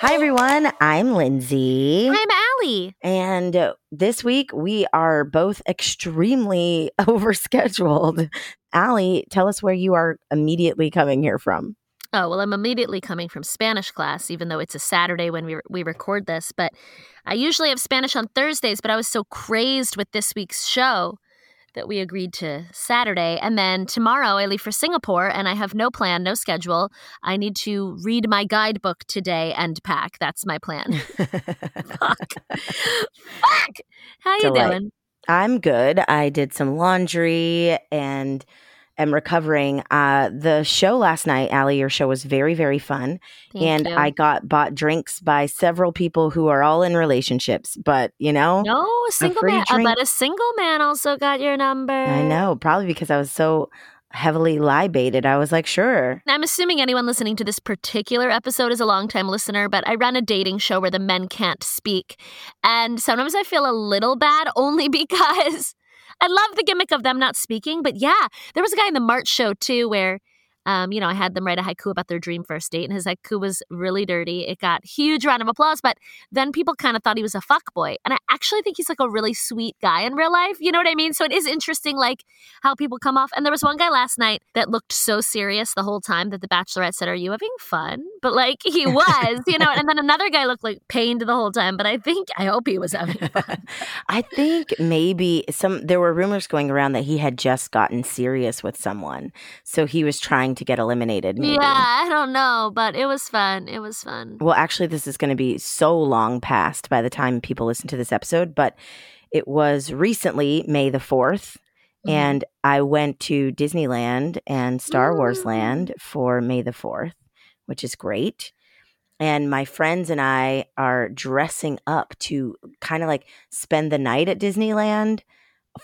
Hi, everyone. I'm Lindsey. I'm Allie. And this week we are both extremely overscheduled. Allie, tell us where you are immediately coming here from. Oh, well, I'm immediately coming from Spanish class, even though it's a Saturday when we, re- we record this. But I usually have Spanish on Thursdays, but I was so crazed with this week's show that we agreed to Saturday. And then tomorrow I leave for Singapore and I have no plan, no schedule. I need to read my guidebook today and pack. That's my plan. Fuck. Fuck. How you Delight. doing? I'm good. I did some laundry and am recovering. Uh, the show last night, Allie, your show was very, very fun. Thank and you. I got bought drinks by several people who are all in relationships. But, you know, No, a single man. Drink- bet a single man also got your number. I know, probably because I was so heavily libated. I was like, sure. I'm assuming anyone listening to this particular episode is a longtime listener, but I run a dating show where the men can't speak. And sometimes I feel a little bad only because I love the gimmick of them not speaking. But yeah, there was a guy in the March show too where. Um, you know, I had them write a haiku about their dream first date, and his haiku was really dirty. It got huge round of applause, but then people kind of thought he was a fuck boy, and I actually think he's like a really sweet guy in real life. You know what I mean? So it is interesting, like how people come off. And there was one guy last night that looked so serious the whole time that the Bachelorette said, "Are you having fun?" But like he was, you know. And then another guy looked like pained the whole time. But I think I hope he was having fun. I think maybe some there were rumors going around that he had just gotten serious with someone. So he was trying to get eliminated maybe. Yeah, I don't know, but it was fun. It was fun. Well, actually this is going to be so long past by the time people listen to this episode, but it was recently May the 4th Mm-hmm. and I went to Disneyland and Star Wars Mm. Land for May the 4th, which is great. And my friends and I are dressing up to kind of like spend the night at Disneyland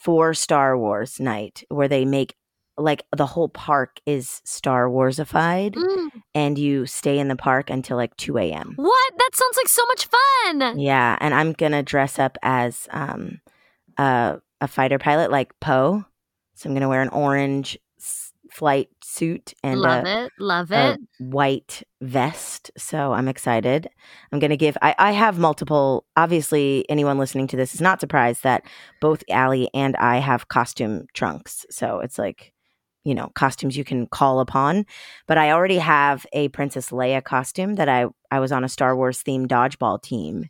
for Star Wars night, where they make like the whole park is Star Warsified, Mm. and you stay in the park until like 2 a.m. What? That sounds like so much fun. Yeah, and I'm gonna dress up as um uh, a fighter pilot like Poe. So I'm gonna wear an orange flight suit and love a, it. Love it. white vest. So I'm excited. I'm gonna give. I, I have multiple. Obviously, anyone listening to this is not surprised that both Allie and I have costume trunks. So it's like. You know, costumes you can call upon, but I already have a Princess Leia costume that I I was on a Star Wars themed dodgeball team,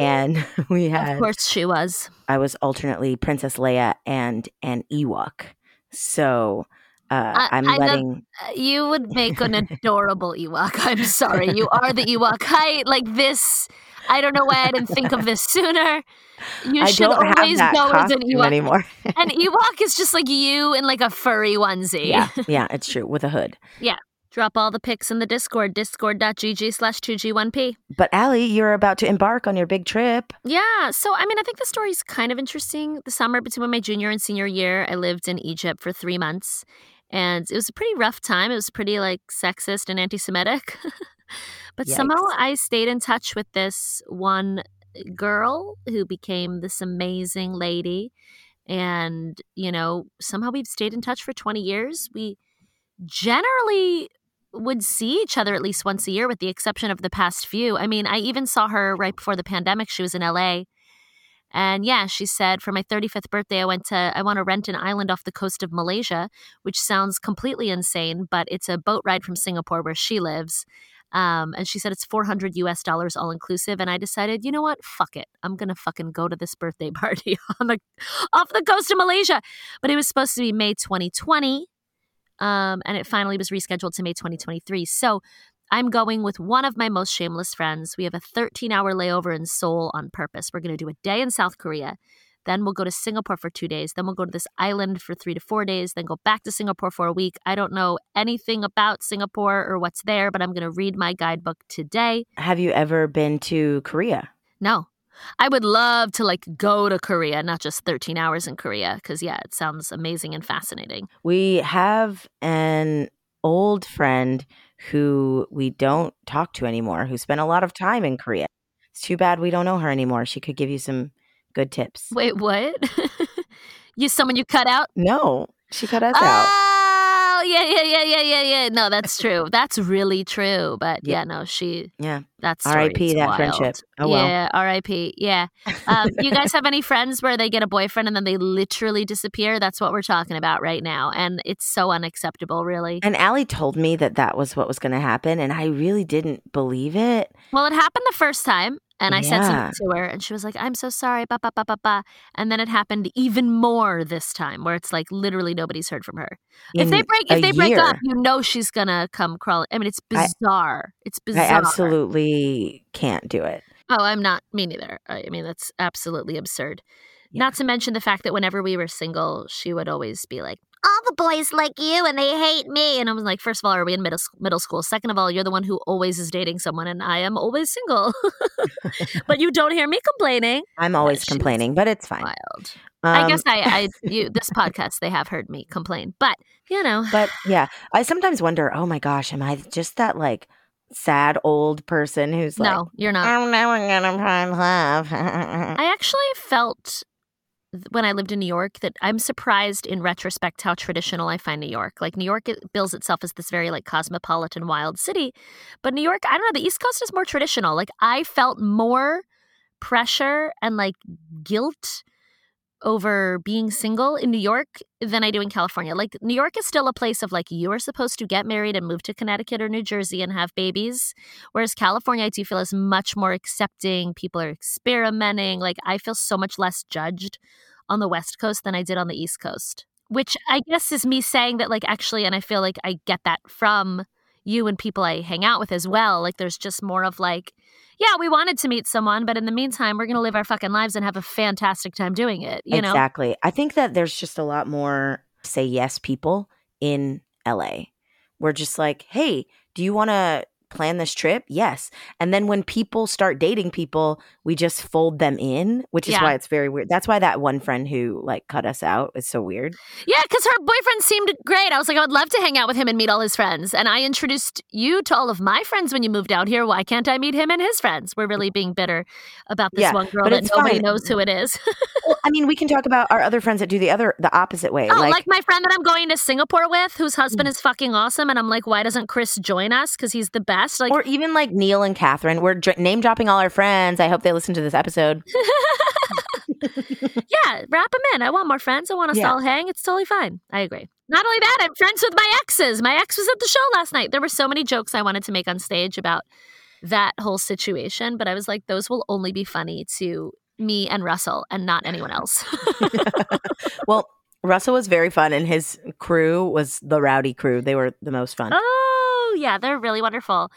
and we had of course she was. I was alternately Princess Leia and an Ewok. So uh, I'm I love- letting. Uh, You would make an adorable Ewok. I'm sorry. You are the Ewok height. Like this. I don't know why I didn't think of this sooner. You I should always go as an Ewok. anymore. An Ewok is just like you in like a furry onesie. yeah, yeah, it's true with a hood. Yeah. Drop all the pics in the Discord, discord.gg slash 2G1P. But Allie, you're about to embark on your big trip. Yeah. So, I mean, I think the story's kind of interesting. The summer between my junior and senior year, I lived in Egypt for three months. And it was a pretty rough time. It was pretty like sexist and anti Semitic. But somehow I stayed in touch with this one eh, girl who became this amazing lady. And, you know, somehow we've stayed in touch for 20 years. We generally would see each other at least once a year, with the exception of the past few. I mean, I even saw her right before the pandemic. She was in LA. And yeah, she said, for my 35th birthday, I went to, I want to rent an island off the coast of Malaysia, which sounds completely insane, but it's a boat ride from Singapore where she lives. Um, and she said it's 400 US dollars all inclusive. And I decided, you know what? Fuck it. I'm going to fucking go to this birthday party on the, off the coast of Malaysia. But it was supposed to be May 2020. Um, and it finally was rescheduled to May 2023. So I'm going with one of my most shameless friends. We have a 13 hour layover in Seoul on purpose. We're going to do a day in South Korea, Then we'll go to Singapore for two days. Then we'll go to this island for three to four days. Then go back to Singapore for a week. I don't know anything about Singapore or what's there, but I'm going to read my guidebook today. Have you ever been to Korea? No. I would love to like go to Korea, not just 13 hours in Korea, because yeah, it sounds amazing and fascinating. We have an old friend who we don't talk to anymore, who spent a lot of time in Korea. It's too bad we don't know her anymore. She could give you some good tips. Wait, what? you someone you cut out? No, she cut us out. Oh, yeah, yeah, yeah, yeah, yeah, yeah. No, that's true. That's really true. But yeah, Yeah. no, she. Yeah. That's R.I.P. that friendship. Oh, well. Yeah, R.I.P. Yeah. Um, you guys have any friends where they get a boyfriend and then they literally disappear? That's what we're talking about right now, and it's so unacceptable, really. And Allie told me that that was what was going to happen, and I really didn't believe it. Well, it happened the first time, and I said something to her, and she was like, "I'm so sorry." Ba ba ba ba ba. And then it happened even more this time, where it's like literally nobody's heard from her. if they break, if they break up, you know she's gonna come crawling. I mean, it's I- bizarre. it's bizarre. I absolutely can't do it. Oh, I'm not. Me neither. I I mean, that's absolutely absurd. Yeah. Not to mention the fact that whenever we were single, she would always be like, "All the boys like you, and they hate me." And I was like, first of all, are we in middle middle school? Second of all, you're the one who always is dating someone, and I am always single. but you don't hear me complaining. I'm always she's complaining, but it's fine. Wild. I Um, guess I, I, you, this podcast, they have heard me complain, but you know, But yeah, I sometimes wonder, oh my gosh, am I just that like sad old person who's like, no, you're not. I'm never gonna find love? I actually felt when I lived in New York that I'm surprised in retrospect how traditional I find New York. Like New York bills itself as this very like cosmopolitan wild city, but New York, I don't know, the East Coast is more traditional. Like I felt more pressure and like guilt over being single in New York than I do in California. Like New York is still a place of like you are supposed to get married and move to Connecticut or New Jersey and have babies, whereas California I do feel is much more accepting. People are experimenting. Like I feel so much less judged on the West Coast than I did on the East Coast. Which I guess is me saying that like actually and I feel like I get that from you and people I hang out with as well. Like there's just more of like yeah, we wanted to meet someone, but in the meantime, we're going to live our fucking lives and have a fantastic time doing it, you know? exactly. I think that there's just a lot more say yes people in LA. We're just like, hey, do you want to plan this trip? Yes. And then when people start dating people, we just fold them in, which is Yeah. why it's very weird. That's why that one friend who like cut us out is so weird. Yeah, because her boyfriend seemed great. I was like, I would love to hang out with him and meet all his friends. And I introduced you to all of my friends when you moved out here. Why can't I meet him and his friends? We're really being bitter about this Yeah, one girl but that nobody fine. knows who it is. Well, I mean, we can talk about our other friends that do the other, the opposite way. oh, like, my friend that I'm going to Singapore with, whose husband Mm. is fucking awesome. And I'm like, why doesn't Chris join us? Because he's the best. Like, or even like Neil and Catherine. We're dr- name dropping all our friends. I hope they listen to this episode. yeah, wrap them in. I want more friends. I want us to all hang. It's totally fine. I agree. Not only that, I'm friends with my exes. My ex was at the show last night. There were so many jokes I wanted to make on stage about that whole situation, but I was like, those will only be funny to me and Russell and not anyone else. well, Russell was very fun, and his crew was the rowdy crew. They were the most fun. oh, yeah, they're really wonderful.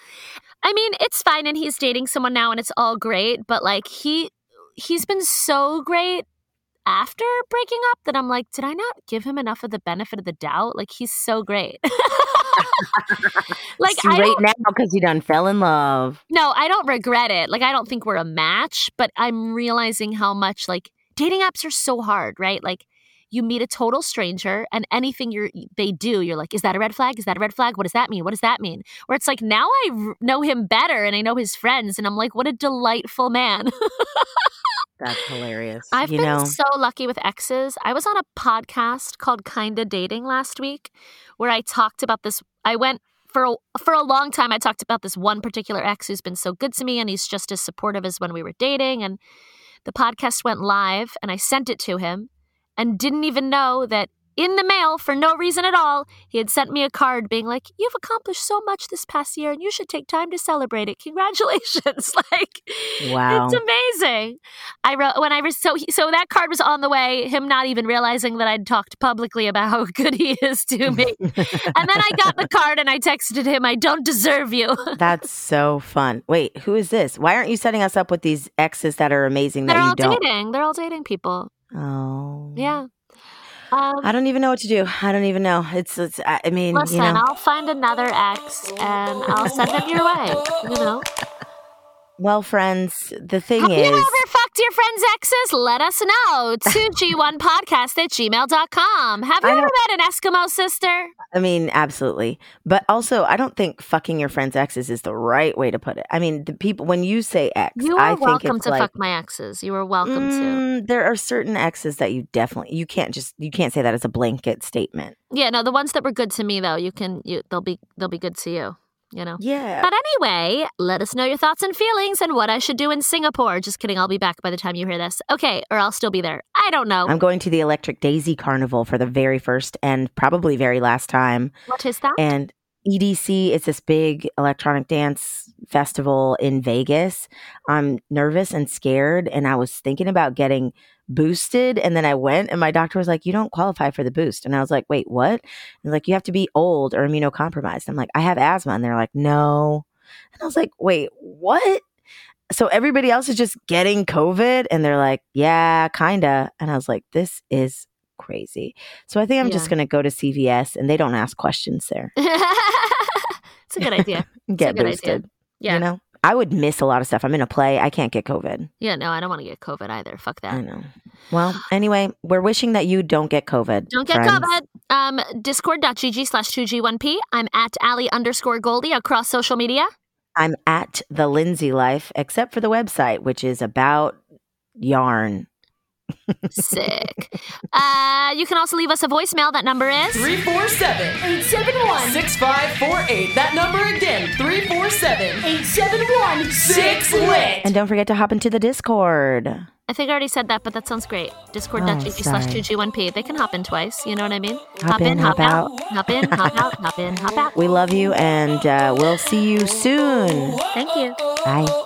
I mean, it's fine and he's dating someone now and it's all great, but like he he's been so great after breaking up that I'm like, did I not give him enough of the benefit of the doubt? Like he's so great. like it's too I late now because he done fell in love. no, I don't regret it. Like I don't think we're a match, but I'm realizing how much like dating apps are so hard, right? Like you meet a total stranger and anything you're they do, you're like, is that a red flag? Is that a red flag? What does that mean? What does that mean? Where it's like now I r- know him better and I know his friends and I'm like, what a delightful man. That's hilarious. I've you been know, so lucky with exes. I was on a podcast called Kinda Dating last week where I talked about this. I went for a, for a long time. I talked about this one particular ex who's been so good to me and he's just as supportive as when we were dating. And the podcast went live and I sent it to him and didn't even know that in the mail for no reason at all, he had sent me a card being like, You've accomplished so much this past year and you should take time to celebrate it. Congratulations. like, wow. it's amazing. I wrote when I was so he, so that card was on the way. Him not even realizing that I'd talked publicly about how good he is to me, and then I got the card and I texted him, "I don't deserve you." That's so fun. Wait, who is this? Why aren't you setting us up with these exes that are amazing They're that you all don't? dating. They're all dating people. Oh. Yeah. Um, I don't even know what to do. I don't even know. It's, it's I mean, listen, you know. I'll find another ex and I'll send him your way. You know. Well, friends, the thing Have is, fucked your friend's exes? Let us know. 2g1podcast at gmail.com. Have you ever met an Eskimo sister? I mean, absolutely. But also, I don't think fucking your friend's exes is the right way to put it. I mean, the people when you say ex, You I are think welcome it's to like, fuck my exes. You are welcome to. mm, there are certain exes that you definitely you can't just you can't say that as a blanket statement. Yeah, no, the ones that were good to me though, you can you they'll be they'll be good to you. You know. Yeah. But anyway, let us know your thoughts and feelings and what I should do in Singapore. Just kidding, I'll be back by the time you hear this. Okay, or I'll still be there. I don't know. I'm going to the Electric Daisy Carnival for the very first and probably very last time. what is that? And EDC is this big electronic dance festival in Vegas. I'm nervous and scared, and I was thinking about getting boosted. And then I went, and my doctor was like, You don't qualify for the boost. And I was like, Wait, what? And like, You have to be old or immunocompromised. I'm like, I have asthma. And they're like, No. And I was like, Wait, what? So everybody else is just getting COVID, and they're like, Yeah, kinda. And I was like, This is crazy. So I think I'm just going to go to CVS, and they don't ask questions there it's a good idea. get good idea. boosted. Yeah. You know, I would miss a lot of stuff. I'm in a play. I can't get COVID. Yeah, no, I don't want to get COVID either. Fuck that. I know. Well, anyway, we're wishing that you don't get COVID. Don't get friends. COVID. Um, discord.gg slash 2G1P. I'm at Ali underscore Goldie across social media. I'm at the Lindsey Life, except for the website, which is about yarn. Sick. uh, you can also leave us a voicemail. That number is 347 871 6548. That number again 347 871 6 lit. And don't forget to hop into the Discord. I think I already said that, but that sounds great. Discord.gg slash 2G1P. They can hop in twice. You know what I mean? Hop in, hop out. Hop in, hop out, hop in, hop out. We love you, and uh, we'll see you soon. Thank you. Bye.